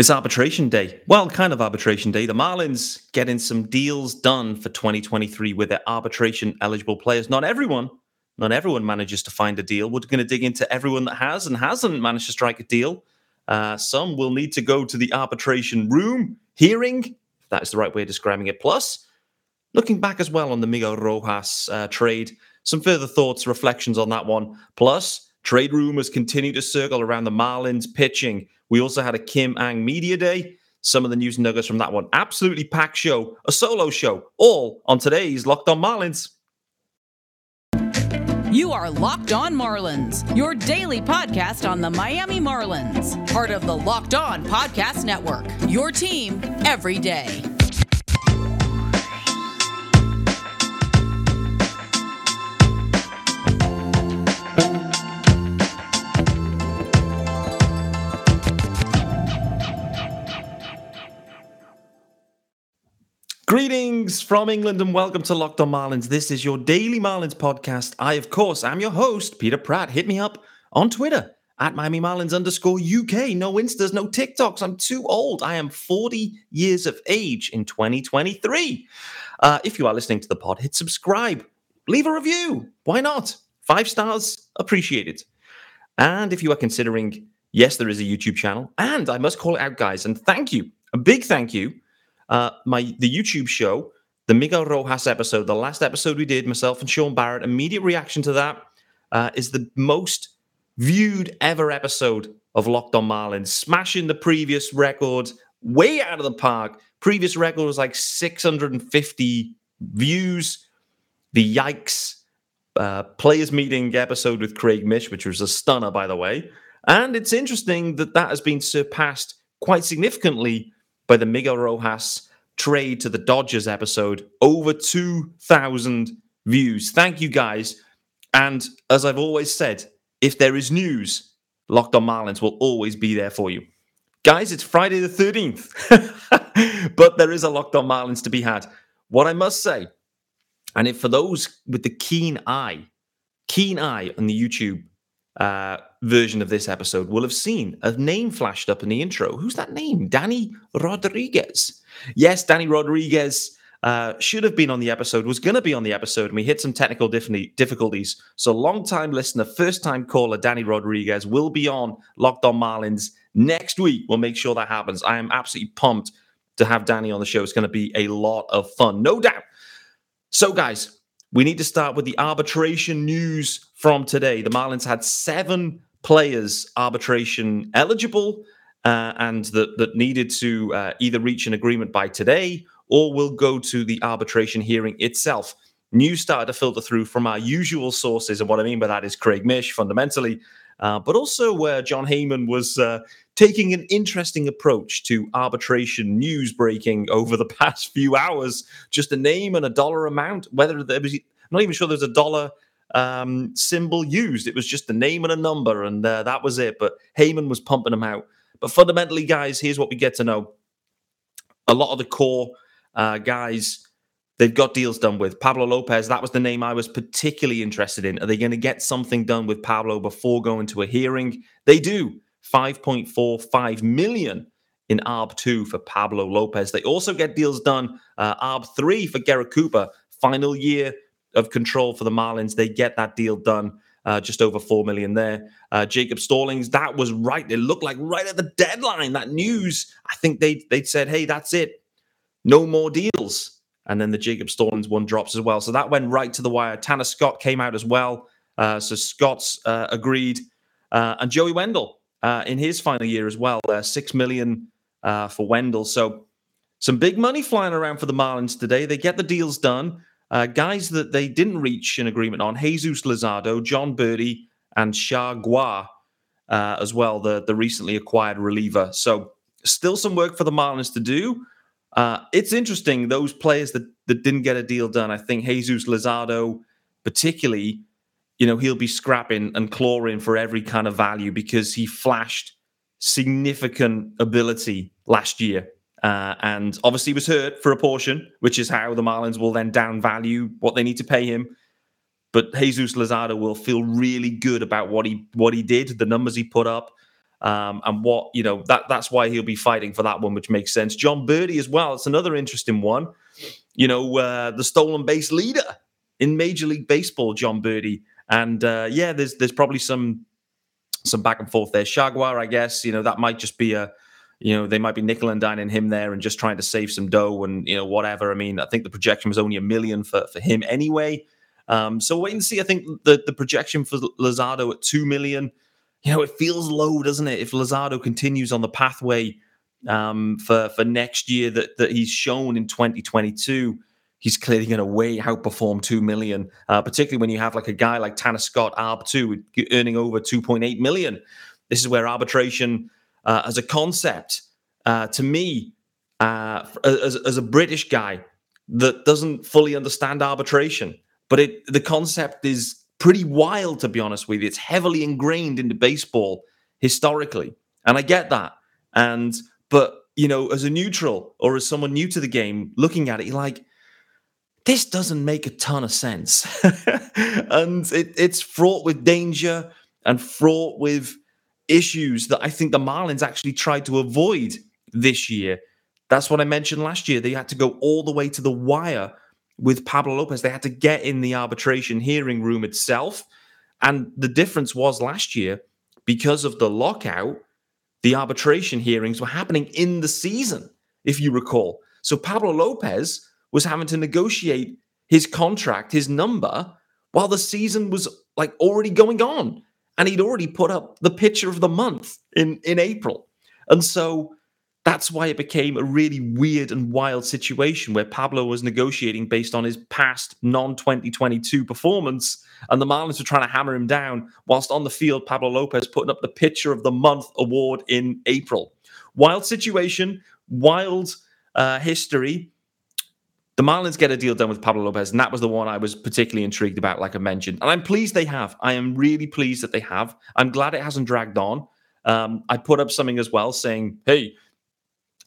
It's arbitration day. Well, kind of arbitration day. The Marlins getting some deals done for 2023 with their arbitration eligible players. Not everyone, not everyone manages to find a deal. We're going to dig into everyone that has and hasn't managed to strike a deal. Uh, some will need to go to the arbitration room hearing, if that is the right way of describing it. Plus, looking back as well on the Miguel Rojas uh, trade, some further thoughts, reflections on that one. Plus, trade rumors continue to circle around the Marlins pitching we also had a Kim Ng Media Day. Some of the news nuggets from that one. Absolutely packed show, a solo show, all on today's Locked On Marlins. You are Locked On Marlins, your daily podcast on the Miami Marlins, part of the Locked On Podcast Network. Your team every day. Greetings from England and welcome to Locked On Marlins. This is your daily Marlins podcast. I, of course, am your host, Peter Pratt. Hit me up on Twitter at Miami Marlins underscore UK. No Instas, no TikToks. I'm too old. I am 40 years of age in 2023. Uh, if you are listening to the pod, hit subscribe, leave a review. Why not? Five stars, appreciated. And if you are considering, yes, there is a YouTube channel, and I must call it out, guys, and thank you, a big thank you uh, my the YouTube show, the Miguel Rojas episode, the last episode we did, myself and Sean Barrett, immediate reaction to that uh, is the most viewed ever episode of Locked On Marlins, smashing the previous record way out of the park. Previous record was like 650 views. The Yikes uh, players meeting episode with Craig Mish, which was a stunner, by the way. And it's interesting that that has been surpassed quite significantly by the Miguel Rojas trade to the Dodgers episode. Over 2,000 views. Thank you guys. And as I've always said, if there is news, Locked on Marlins will always be there for you. Guys, it's Friday the 13th, but there is a Locked on Marlins to be had. What I must say, and if for those with the keen eye, keen eye on the YouTube uh, version of this episode will have seen a name flashed up in the intro. Who's that name? Danny Rodriguez. Yes, Danny Rodriguez uh, should have been on the episode, was going to be on the episode, and we hit some technical difficulties. So, long time listener, first time caller, Danny Rodriguez will be on Locked On Marlins next week. We'll make sure that happens. I am absolutely pumped to have Danny on the show. It's going to be a lot of fun, no doubt. So, guys, we need to start with the arbitration news from today. The Marlins had seven players arbitration eligible uh, and that, that needed to uh, either reach an agreement by today or will go to the arbitration hearing itself. News started to filter through from our usual sources. And what I mean by that is Craig Mish, fundamentally, uh, but also where Jon Heyman was uh, taking an interesting approach to arbitration news breaking over the past few hours. Just a name and a dollar amount, whether there was, I'm not even sure there's a dollar um, symbol used. It was just a name and a number, and uh, that was it. But Heyman was pumping them out. But fundamentally, guys, here's what we get to know. A lot of the core uh, guys they've got deals done with. Pablo Lopez, that was the name I was particularly interested in. Are they going to get something done with Pablo before going to a hearing? They do. 5.45 million in ARB2 for Pablo Lopez. They also get deals done. Uh, ARB3 for Garrett Cooper. Final year of control for the Marlins. They get that deal done. Uh, just over four million there. Uh, Jacob Stallings, that was right. It looked like right at the deadline. That news, I think they they said, "Hey, that's it, no more deals." And then the Jacob Stallings one drops as well. So that went right to the wire. Tanner Scott came out as well. Uh, so Scott's uh, agreed. Uh, and Joey Wendle uh, in his final year as well. Uh, six million uh, for Wendle. So some big money flying around for the Marlins today. They get the deals done. guys that they didn't reach an agreement on: Jesus Luzardo, Jon Berti, and Chargois as well. The the recently acquired reliever. So still some work for the Marlins to do. Uh, it's interesting those players that that didn't get a deal done. I think Jesus Luzardo, particularly, you know, he'll be scrapping and clawing for every kind of value because he flashed significant ability last year. Uh, and obviously was hurt for a portion, which is how the Marlins will then down value what they need to pay him. But Jesus Luzardo will feel really good about what he what he did, the numbers he put up. Um, and what you know that that's why he'll be fighting for that one, which makes sense. Jon Berti as well. It's another interesting one. You know, uh, the stolen base leader in Major League Baseball, Jon Berti. And uh, yeah, there's there's probably some some back and forth there. Chargois, I guess, you know, that might just be a you know, they might be nickel and dining him there and just trying to save some dough and you know whatever. I mean, I think the projection was only a million for for him anyway. Um, so wait and see. I think the the projection for Luzardo at two million, you know, it feels low, doesn't it? If Luzardo continues on the pathway um, for for next year that that he's shown in 2022, he's clearly going to way outperform two million. Uh, particularly when you have like a guy like Tanner Scott, Arb two, earning over 2.8 million. This is where arbitration uh, as a concept, uh, to me, uh, as, as a British guy that doesn't fully understand arbitration, but it the concept is pretty wild to be honest with you. It's heavily ingrained into baseball historically, and I get that. And but you know, as a neutral or as someone new to the game, looking at it, you're like, this doesn't make a ton of sense, and it, it's fraught with danger and fraught with issues that I think the Marlins actually tried to avoid this year. That's what I mentioned last year. They had to go all the way to the wire with Pablo Lopez. They had to get in the arbitration hearing room itself. And the difference was last year, because of the lockout, the arbitration hearings were happening in the season, if you recall. So Pablo Lopez was having to negotiate his contract, his number, while the season was like already going on and he'd already put up the pitcher of the month in in April. And so that's why it became a really weird and wild situation where Pablo was negotiating based on his past non 2022 performance, and the Marlins were trying to hammer him down, whilst on the field, Pablo Lopez putting up the Pitcher of the Month award in April. Wild situation, wild uh, history. The Marlins get a deal done with Pablo Lopez, and that was the one I was particularly intrigued about, like I mentioned. And I'm pleased they have. I am really pleased that they have. I'm glad it hasn't dragged on. Um, I put up something as well saying, hey,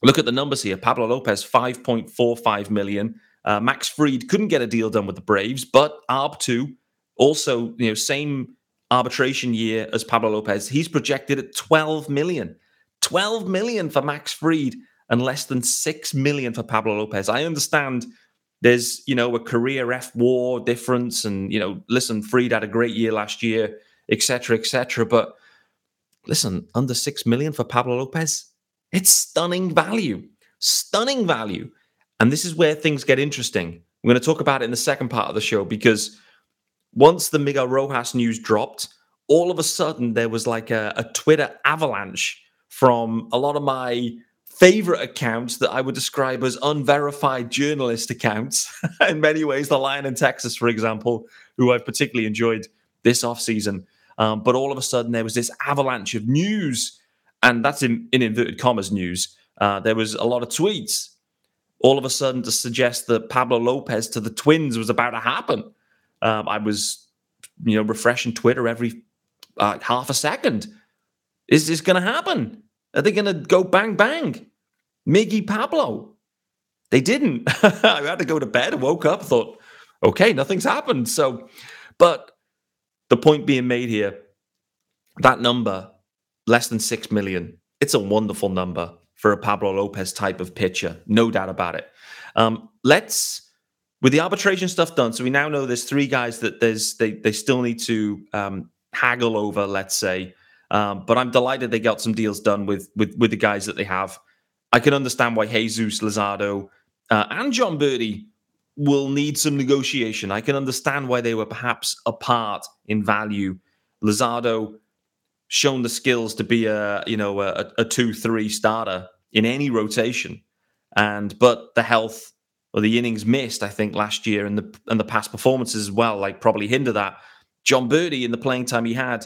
look at the numbers here. Pablo Lopez, 5.45 million. Uh, Max Fried couldn't get a deal done with the Braves, but ARB2, also, you know, same arbitration year as Pablo Lopez. He's projected at 12 million. 12 million for Max Fried and less than 6 million for Pablo Lopez. I understand there's you know a career F war difference, and you know, listen, Fried had a great year last year, etc., etc. But listen, under six million for Pablo Lopez, it's stunning value, stunning value, and this is where things get interesting. We're going to talk about it in the second part of the show because once the Miguel Rojas news dropped, all of a sudden there was like a, a Twitter avalanche from a lot of my favorite accounts that I would describe as unverified journalist accounts. in many ways, the Lion in Texas, for example, who I've particularly enjoyed this offseason. Um, but all of a sudden, there was this avalanche of news, and that's in, in inverted commas news. Uh, there was a lot of tweets all of a sudden to suggest that Pablo Lopez to the Twins was about to happen. Um, I was, you know, refreshing Twitter every uh, half a second. Is this going to happen? Are they going to go bang bang? Miggy Pablo. They didn't. I had to go to bed, woke up, thought, okay, nothing's happened. So, but the point being made here, that number, less than 6 million, it's a wonderful number for a Pablo Lopez type of pitcher. No doubt about it. Um, let's with the arbitration stuff done, so we now know there's three guys that there's they they still need to um, haggle over, let's say. Um, but I'm delighted they got some deals done with with with the guys that they have. I can understand why Jesus Luzardo uh, and Jon Berti will need some negotiation. I can understand why they were perhaps apart in value. Luzardo shown the skills to be a you know a, a two three starter in any rotation, and but the health or the innings missed, I think last year and the and the past performances as well, like probably hinder that. Jon Berti in the playing time he had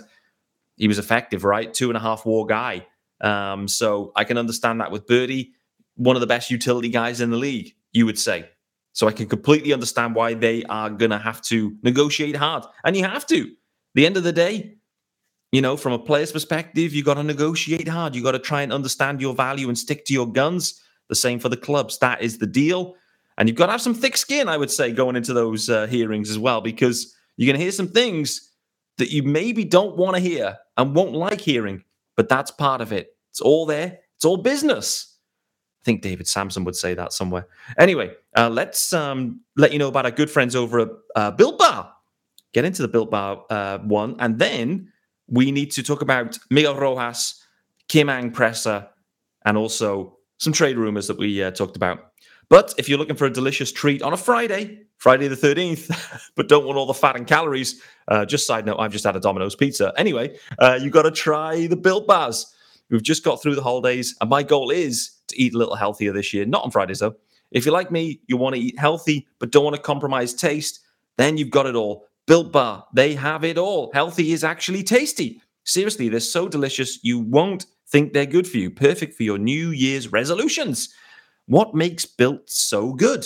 he was effective, right? Two and a half war guy. Um, so I can understand that with Berti, one of the best utility guys in the league, you would say. So I can completely understand why they are going to have to negotiate hard. And you have to. The end of the day, you know, from a player's perspective, you got to negotiate hard. You got to try and understand your value and stick to your guns. The same for the clubs. That is the deal. And you've got to have some thick skin, I would say, going into those uh, hearings as well, because you're going to hear some things that you maybe don't want to hear and won't like hearing. but that's part of it. It's all there. It's all business. I think David Samson would say that somewhere. Anyway, uh, let's um, let you know about our good friends over at uh, Built Bar. Get into the Built Bar uh, one, and then we need to talk about Miguel Rojas, Kim Ng Presser, and also some trade rumors that we uh, talked about. But if you're looking for a delicious treat on a Friday, Friday the 13th, but don't want all the fat and calories, uh, just side note, I've just had a Domino's pizza. Anyway, uh, you've got to try the Built Bars. We've just got through the holidays, and my goal is to eat a little healthier this year, not on Fridays though. If you're like me, you want to eat healthy, but don't want to compromise taste, then you've got it all. Built Bar, they have it all. Healthy is actually tasty. Seriously, they're so delicious, you won't think they're good for you. Perfect for your New Year's resolutions. What makes Built so good?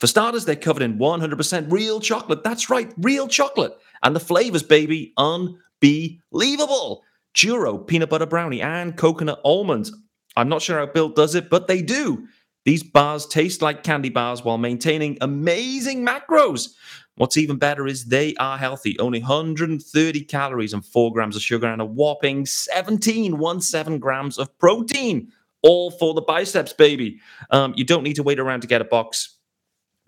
For starters, they're covered in 100% real chocolate. That's right, real chocolate. And the flavors, baby, unbelievable. Churro, peanut butter brownie, and coconut almonds. I'm not sure how Built does it, but they do. These bars taste like candy bars while maintaining amazing macros. What's even better is they are healthy, only 130 calories and 4 grams of sugar and a whopping 17, 17 grams of protein. All for the biceps, baby. Um, you don't need to wait around to get a box.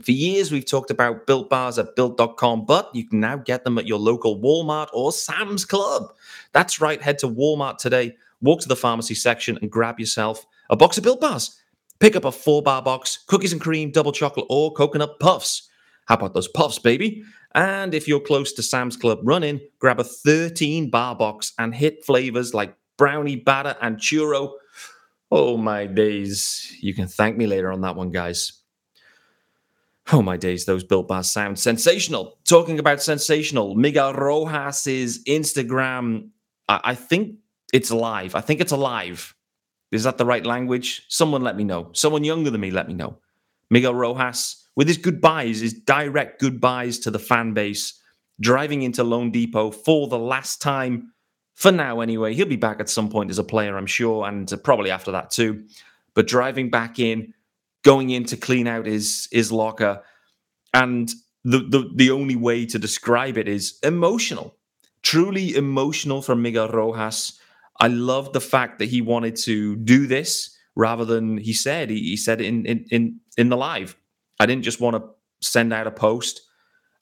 For years, we've talked about built bars at built.com, but you can now get them at your local Walmart or Sam's Club. That's right, head to Walmart today, walk to the pharmacy section, and grab yourself a box of built bars. Pick up a four bar box, cookies and cream, double chocolate, or coconut puffs. How about those puffs, baby? And if you're close to Sam's Club running, grab a 13 bar box and hit flavors like brownie batter and churro. Oh my days. You can thank me later on that one, guys. Oh my days, those built bars sound sensational. Talking about sensational, Miguel Rojas's Instagram, I, I think it's live. I think it's alive. Is that the right language? Someone let me know. Someone younger than me let me know. Miguel Rojas, with his goodbyes, his direct goodbyes to the fan base, driving into loanDepot for the last time, for now anyway. He'll be back at some point as a player, I'm sure, and probably after that too. But driving back in, going in to clean out his his locker, and the the, the only way to describe it is emotional, truly emotional for Miguel Rojas. I love the fact that he wanted to do this rather than he said he, he said in, in in in the live. I didn't just want to send out a post.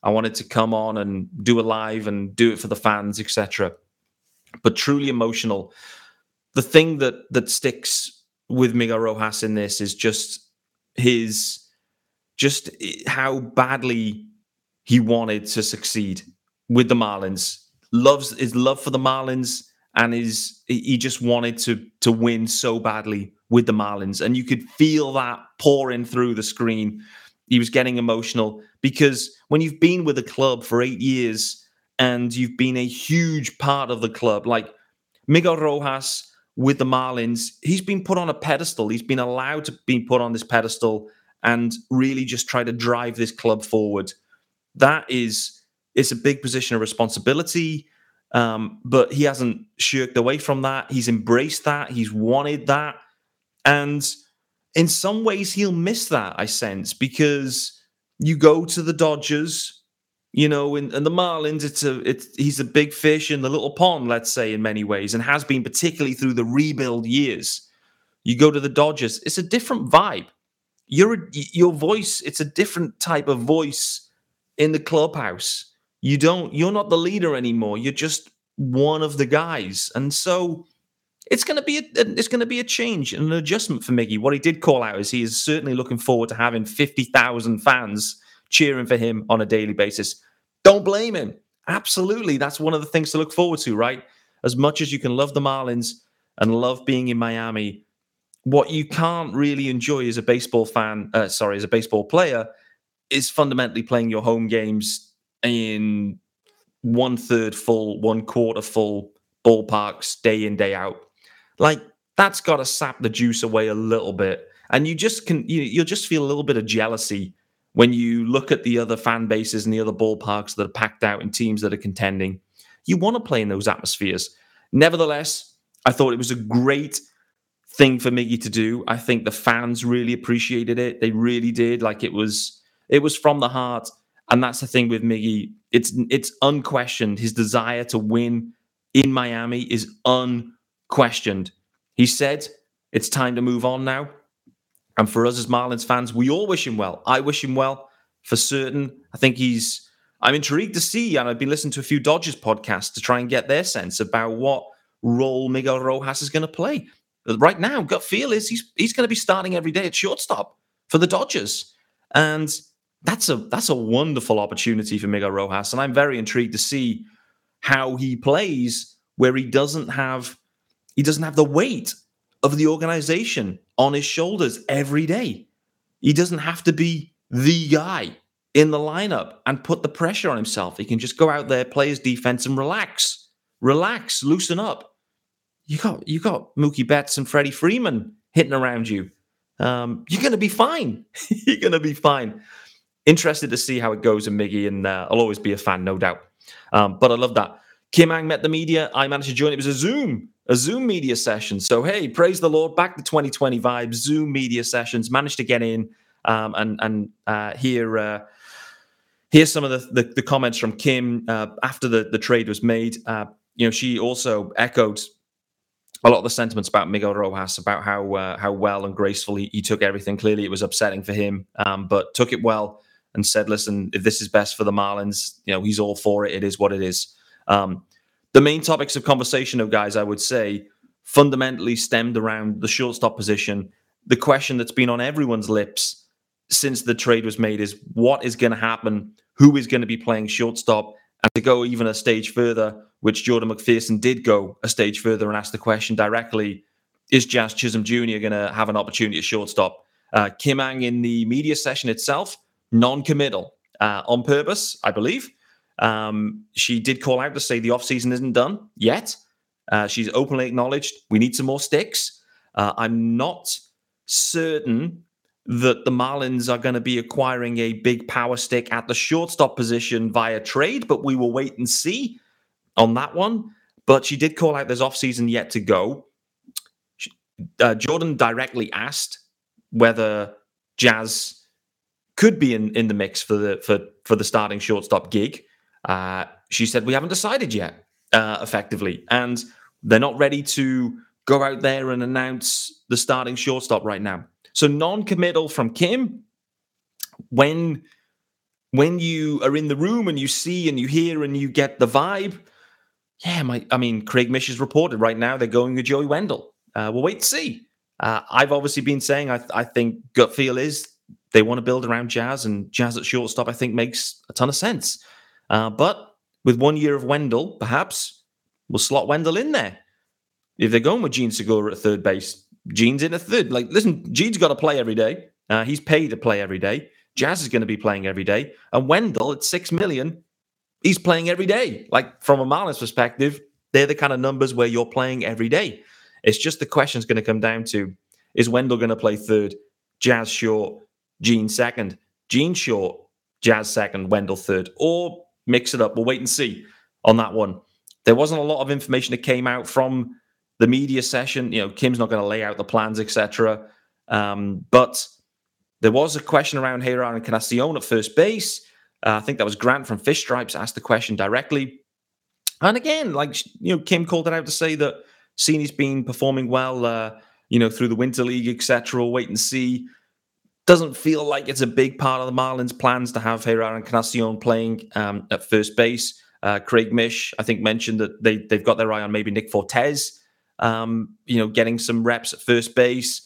I wanted to come on and do a live and do it for the fans, etc. But truly emotional. The thing that that sticks with Miguel Rojas in this is just his just how badly he wanted to succeed with the Marlins. Loves his love for the Marlins and his he just wanted to to win so badly with the Marlins and you could feel that pouring through the screen. He was getting emotional because when you've been with a club for 8 years and you've been a huge part of the club like Miguel Rojas with the Marlins, he's been put on a pedestal. He's been allowed to be put on this pedestal and really just try to drive this club forward. That is, it's a big position of responsibility. Um, but he hasn't shirked away from that. He's embraced that. He's wanted that. And in some ways, he'll miss that, I sense, because you go to the Dodgers, you know, and, and the Marlins, it's a it's he's a big fish in the little pond, let's say, in many ways, and has been particularly through the rebuild years. You go to the Dodgers, it's a different vibe. Your your voice, it's a different type of voice in the clubhouse. You don't, you're not the leader anymore. You're just one of the guys, and so it's going to be a, it's going to be a change and an adjustment for Miggy. What he did call out is he is certainly looking forward to having fifty thousand fans cheering for him on a daily basis. Don't blame him. Absolutely. That's one of the things to look forward to, right? As much as you can love the Marlins and love being in Miami, what you can't really enjoy as a baseball fan, uh, sorry, as a baseball player, is fundamentally playing your home games in one third full, one quarter full ballparks day in, day out. Like that's got to sap the juice away a little bit. And you just can, you, you'll just feel a little bit of jealousy when you look at the other fan bases and the other ballparks that are packed out in teams that are contending, you want to play in those atmospheres. Nevertheless, I thought it was a great thing for Miggy to do. I think the fans really appreciated it. They really did. Like it was it was from the heart. And that's the thing with Miggy. It's it's unquestioned. His desire to win in Miami is unquestioned. He said it's time to move on now. And for us as Marlins fans, we all wish him well. I wish him well for certain. I think he's. I'm intrigued to see, and I've been listening to a few Dodgers podcasts to try and get their sense about what role Miguel Rojas is going to play. Right now, gut feel is he's he's going to be starting every day at shortstop for the Dodgers, and that's a that's a wonderful opportunity for Miguel Rojas, and I'm very intrigued to see how he plays where he doesn't have he doesn't have the weight of the organization on his shoulders every day. He doesn't have to be the guy in the lineup and put the pressure on himself. He can just go out there, play his defense, and relax, relax, loosen up. You got you got Mookie Betts and Freddie Freeman hitting around you. Um, you're going to be fine. you're going to be fine. Interested to see how it goes in Miggy, and uh, I'll always be a fan, no doubt. Um, but I love that. Kim Ng met the media. I managed to join. It was a Zoom, a Zoom media session. So hey, praise the Lord. Back to 2020 vibes. Zoom media sessions. Managed to get in um, and and uh, hear uh, hear some of the, the, the comments from Kim uh, after the the trade was made. Uh, you know, she also echoed a lot of the sentiments about Miguel Rojas, about how uh, how well and gracefully he, took everything. Clearly, it was upsetting for him, um, but took it well and said, "Listen, if this is best for the Marlins, you know, he's all for it. It is what it is." Um, the main topics of conversation, of guys, I would say, fundamentally stemmed around the shortstop position. The question that's been on everyone's lips since the trade was made is what is going to happen? Who is going to be playing shortstop? And to go even a stage further, which Jordan McPherson did go a stage further and ask the question directly is Jazz Chisholm Jr. going to have an opportunity at shortstop? Uh, Kim Ng in the media session itself, non committal uh, on purpose, I believe. Um, she did call out to say the offseason isn't done yet. Uh, she's openly acknowledged we need some more sticks. Uh, I'm not certain that the Marlins are going to be acquiring a big power stick at the shortstop position via trade, but we will wait and see on that one. But she did call out there's offseason yet to go. Uh, Jordan directly asked whether Jazz could be in, in the mix for the for for the starting shortstop gig. Uh, she said we haven't decided yet, uh, effectively, and they're not ready to go out there and announce the starting shortstop right now. So non-committal from Kim. When when you are in the room and you see and you hear and you get the vibe, yeah, my, I mean, Craig Mish has reported right now they're going with Joey Wendle. Uh, we'll wait and see. Uh, I've obviously been saying I, I think gut feel is they want to build around Jazz and Jazz at shortstop. I think makes a ton of sense. Uh, but with one year of Wendle, perhaps we'll slot Wendle in there. If they're going with Jean Segura at third base, Jean's in a third. Like, listen, Jean's got to play every day. Uh, he's paid to play every day. Jazz is going to be playing every day. And Wendle at six million, he's playing every day. Like from a Marlins perspective, they're the kind of numbers where you're playing every day. It's just the question's going to come down to is Wendle going to play third, Jazz short, Jean second, Jean short, Jazz second, Wendle third, or mix it up. We'll wait and see on that one. There wasn't a lot of information that came out from the media session. You know, Kim's not going to lay out the plans, etc. Um, but there was a question around Jerar Encarnacion at first base. Uh, I think that was Grant from Fish Stripes asked the question directly. And again, like you know, Kim called it out to say that Cini's been performing well, uh, you know, through the Winter League, etc. Wait and see. Doesn't feel like it's a big part of the Marlins' plans to have Jerar Encarnacion playing um, at first base. Uh, Craig Mish, I think, mentioned that they they've got their eye on maybe Nick Fortes um, you know, getting some reps at first base.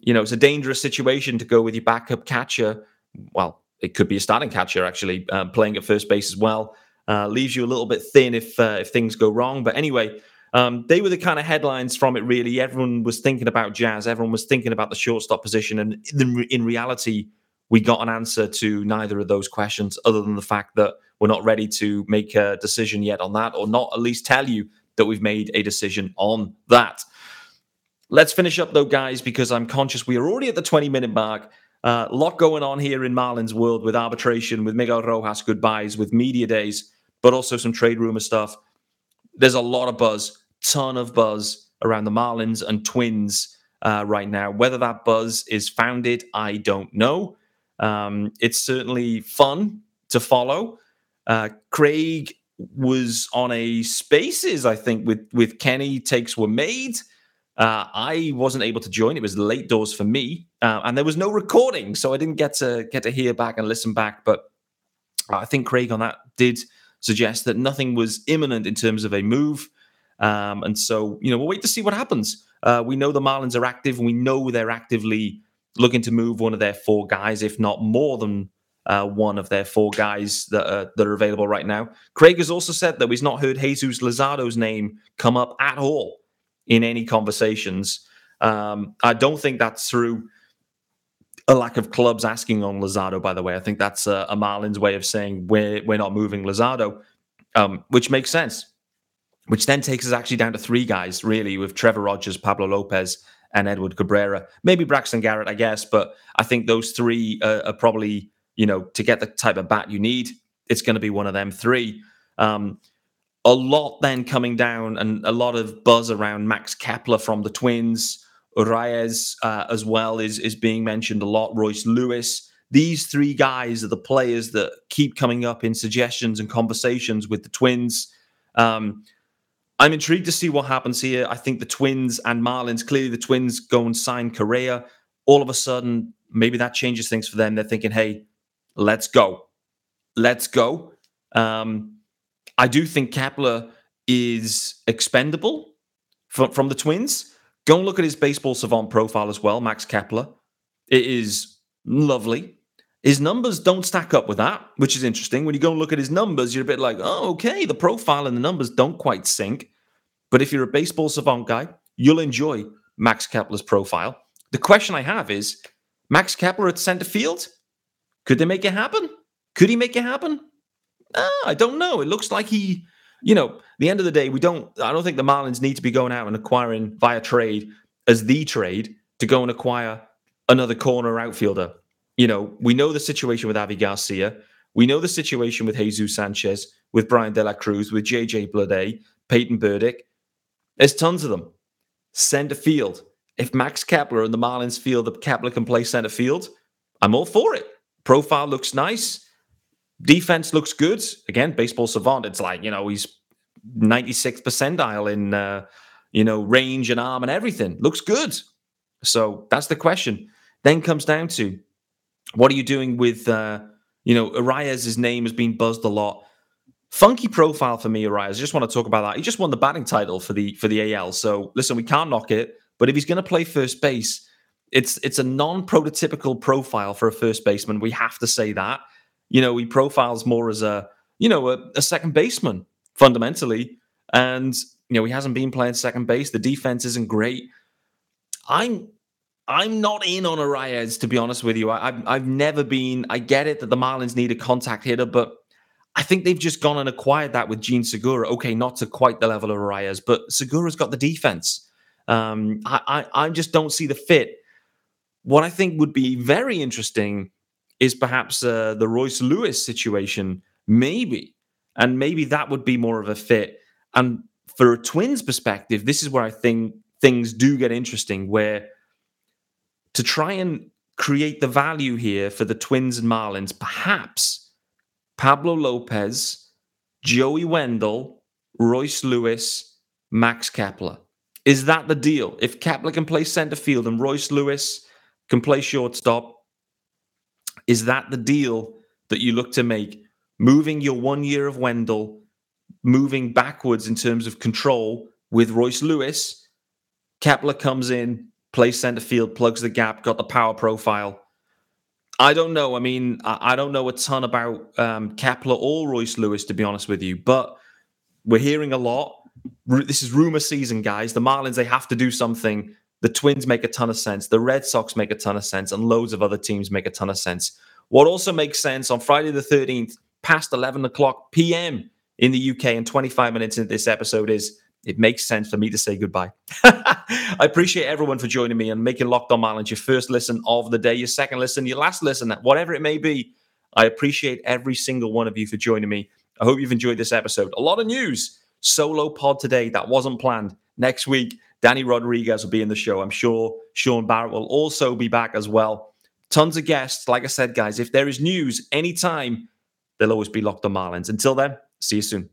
You know, it's a dangerous situation to go with your backup catcher. Well, it could be a starting catcher actually uh, playing at first base as well. Uh, leaves you a little bit thin if uh, if things go wrong. But anyway, um, they were the kind of headlines from it. Really, everyone was thinking about Jazz. Everyone was thinking about the shortstop position, and in, in reality, we got an answer to neither of those questions, other than the fact that we're not ready to make a decision yet on that, or not at least tell you that we've made a decision on that. Let's finish up though, guys, because I'm conscious we are already at the 20 minute mark. Uh, a lot going on here in Marlin's world with arbitration, with Miguel Rojas goodbyes, with media days, but also some trade rumor stuff. There's a lot of buzz, ton of buzz around the Marlins and Twins uh, right now. Whether that buzz is founded, I don't know. Um, it's certainly fun to follow. Uh, Craig was on a spaces, I think, with with Kenny takes were made. Uh, I wasn't able to join. It was late doors for me, uh, and there was no recording, so I didn't get to get to hear back and listen back. But I think Craig on that did suggest that nothing was imminent in terms of a move, um, and so you know we'll wait to see what happens. Uh, we know the Marlins are active, we know they're actively looking to move one of their four guys, if not more than uh, one of their four guys that are, that are available right now. Craig has also said that he's not heard Jesus Luzardo's name come up at all in any conversations. Um, I don't think that's through a lack of clubs asking on Luzardo. By the way, I think that's a, a Marlins way of saying we're we're not moving Luzardo, um, which makes sense. Which then takes us actually down to three guys, really, with Trevor Rogers, Pablo Lopez, and Edward Cabrera. Maybe Braxton Garrett, I guess, but I think those three uh, are probably you know, to get the type of bat you need, it's going to be one of them three. Um, a lot then coming down and a lot of buzz around Max Kepler from the Twins. Arraez uh, as well is is being mentioned a lot. Royce Lewis. These three guys are the players that keep coming up in suggestions and conversations with the Twins. Um, I'm intrigued to see what happens here. I think the Twins and Marlins, clearly the Twins go and sign Correa. All of a sudden, maybe that changes things for them. They're thinking, hey, let's go. Let's go. Um, I do think Kepler is expendable from, from the Twins. Go and look at his baseball savant profile as well, Max Kepler. It is lovely. His numbers don't stack up with that, which is interesting. When you go and look at his numbers, you're a bit like, oh, okay, the profile and the numbers don't quite sync. But if you're a baseball savant guy, you'll enjoy Max Kepler's profile. The question I have is Max Kepler at center field? Could they make it happen? Could he make it happen? Uh, I don't know. It looks like he, you know, the end of the day, we don't, I don't think the Marlins need to be going out and acquiring via trade as the trade to go and acquire another corner outfielder. You know, we know the situation with Avi Garcia. We know the situation with Jesus Sanchez, with Bryan De La Cruz, with JJ Bleday, Peyton Burdick. There's tons of them. Center field. If Max Kepler and the Marlins feel that Kepler can play center field, I'm all for it. Profile looks nice. Defense looks good. Again, baseball savant. It's like, you know, he's 96th percentile in, uh, you know, range and arm and everything. Looks good. So that's the question. Then comes down to what are you doing with, uh, you know, Arraez' name has been buzzed a lot. Funky profile for me, Arraez. I just want to talk about that. He just won the batting title for the for the AL. So listen, we can't knock it. But if he's going to play first base, it's it's a non-prototypical profile for a first baseman. We have to say that. You know, he profiles more as a you know a, a second baseman fundamentally, and you know he hasn't been playing second base. The defense isn't great. I'm I'm not in on Arraez, to be honest with you. I, have I've never been. I get it that the Marlins need a contact hitter, but I think they've just gone and acquired that with Jean Segura. Okay, not to quite the level of Arraez, but Segura's got the defense. Um, I, I I just don't see the fit what I think would be very interesting is perhaps uh, the Royce Lewis situation, maybe. And maybe that would be more of a fit. And for a Twins perspective, this is where I think things do get interesting, where to try and create the value here for the Twins and Marlins, perhaps Pablo Lopez, Joey Wendle, Royce Lewis, Max Kepler. Is that the deal? If Kepler can play center field and Royce Lewis can play shortstop. Is that the deal that you look to make? Moving your one year of Wendle, moving backwards in terms of control with Royce Lewis. Kepler comes in, plays center field, plugs the gap, got the power profile. I don't know. I mean, I don't know a ton about um, Kepler or Royce Lewis, to be honest with you, but we're hearing a lot. This is rumor season, guys. The Marlins, they have to do something the Twins make a ton of sense. The Red Sox make a ton of sense. And loads of other teams make a ton of sense. What also makes sense on Friday the 13th, past 11 o'clock p.m. in the UK, and 25 minutes into this episode is it makes sense for me to say goodbye. I appreciate everyone for joining me and making Locked On Marlins your first listen of the day, your second listen, your last listen, whatever it may be. I appreciate every single one of you for joining me. I hope you've enjoyed this episode. A lot of news. Solo pod today that wasn't planned. Next week, Danny Rodriguez will be in the show. I'm sure Sean Barrett will also be back as well. Tons of guests. Like I said, guys, if there is news anytime, they'll always be Locked on Marlins. Until then, see you soon.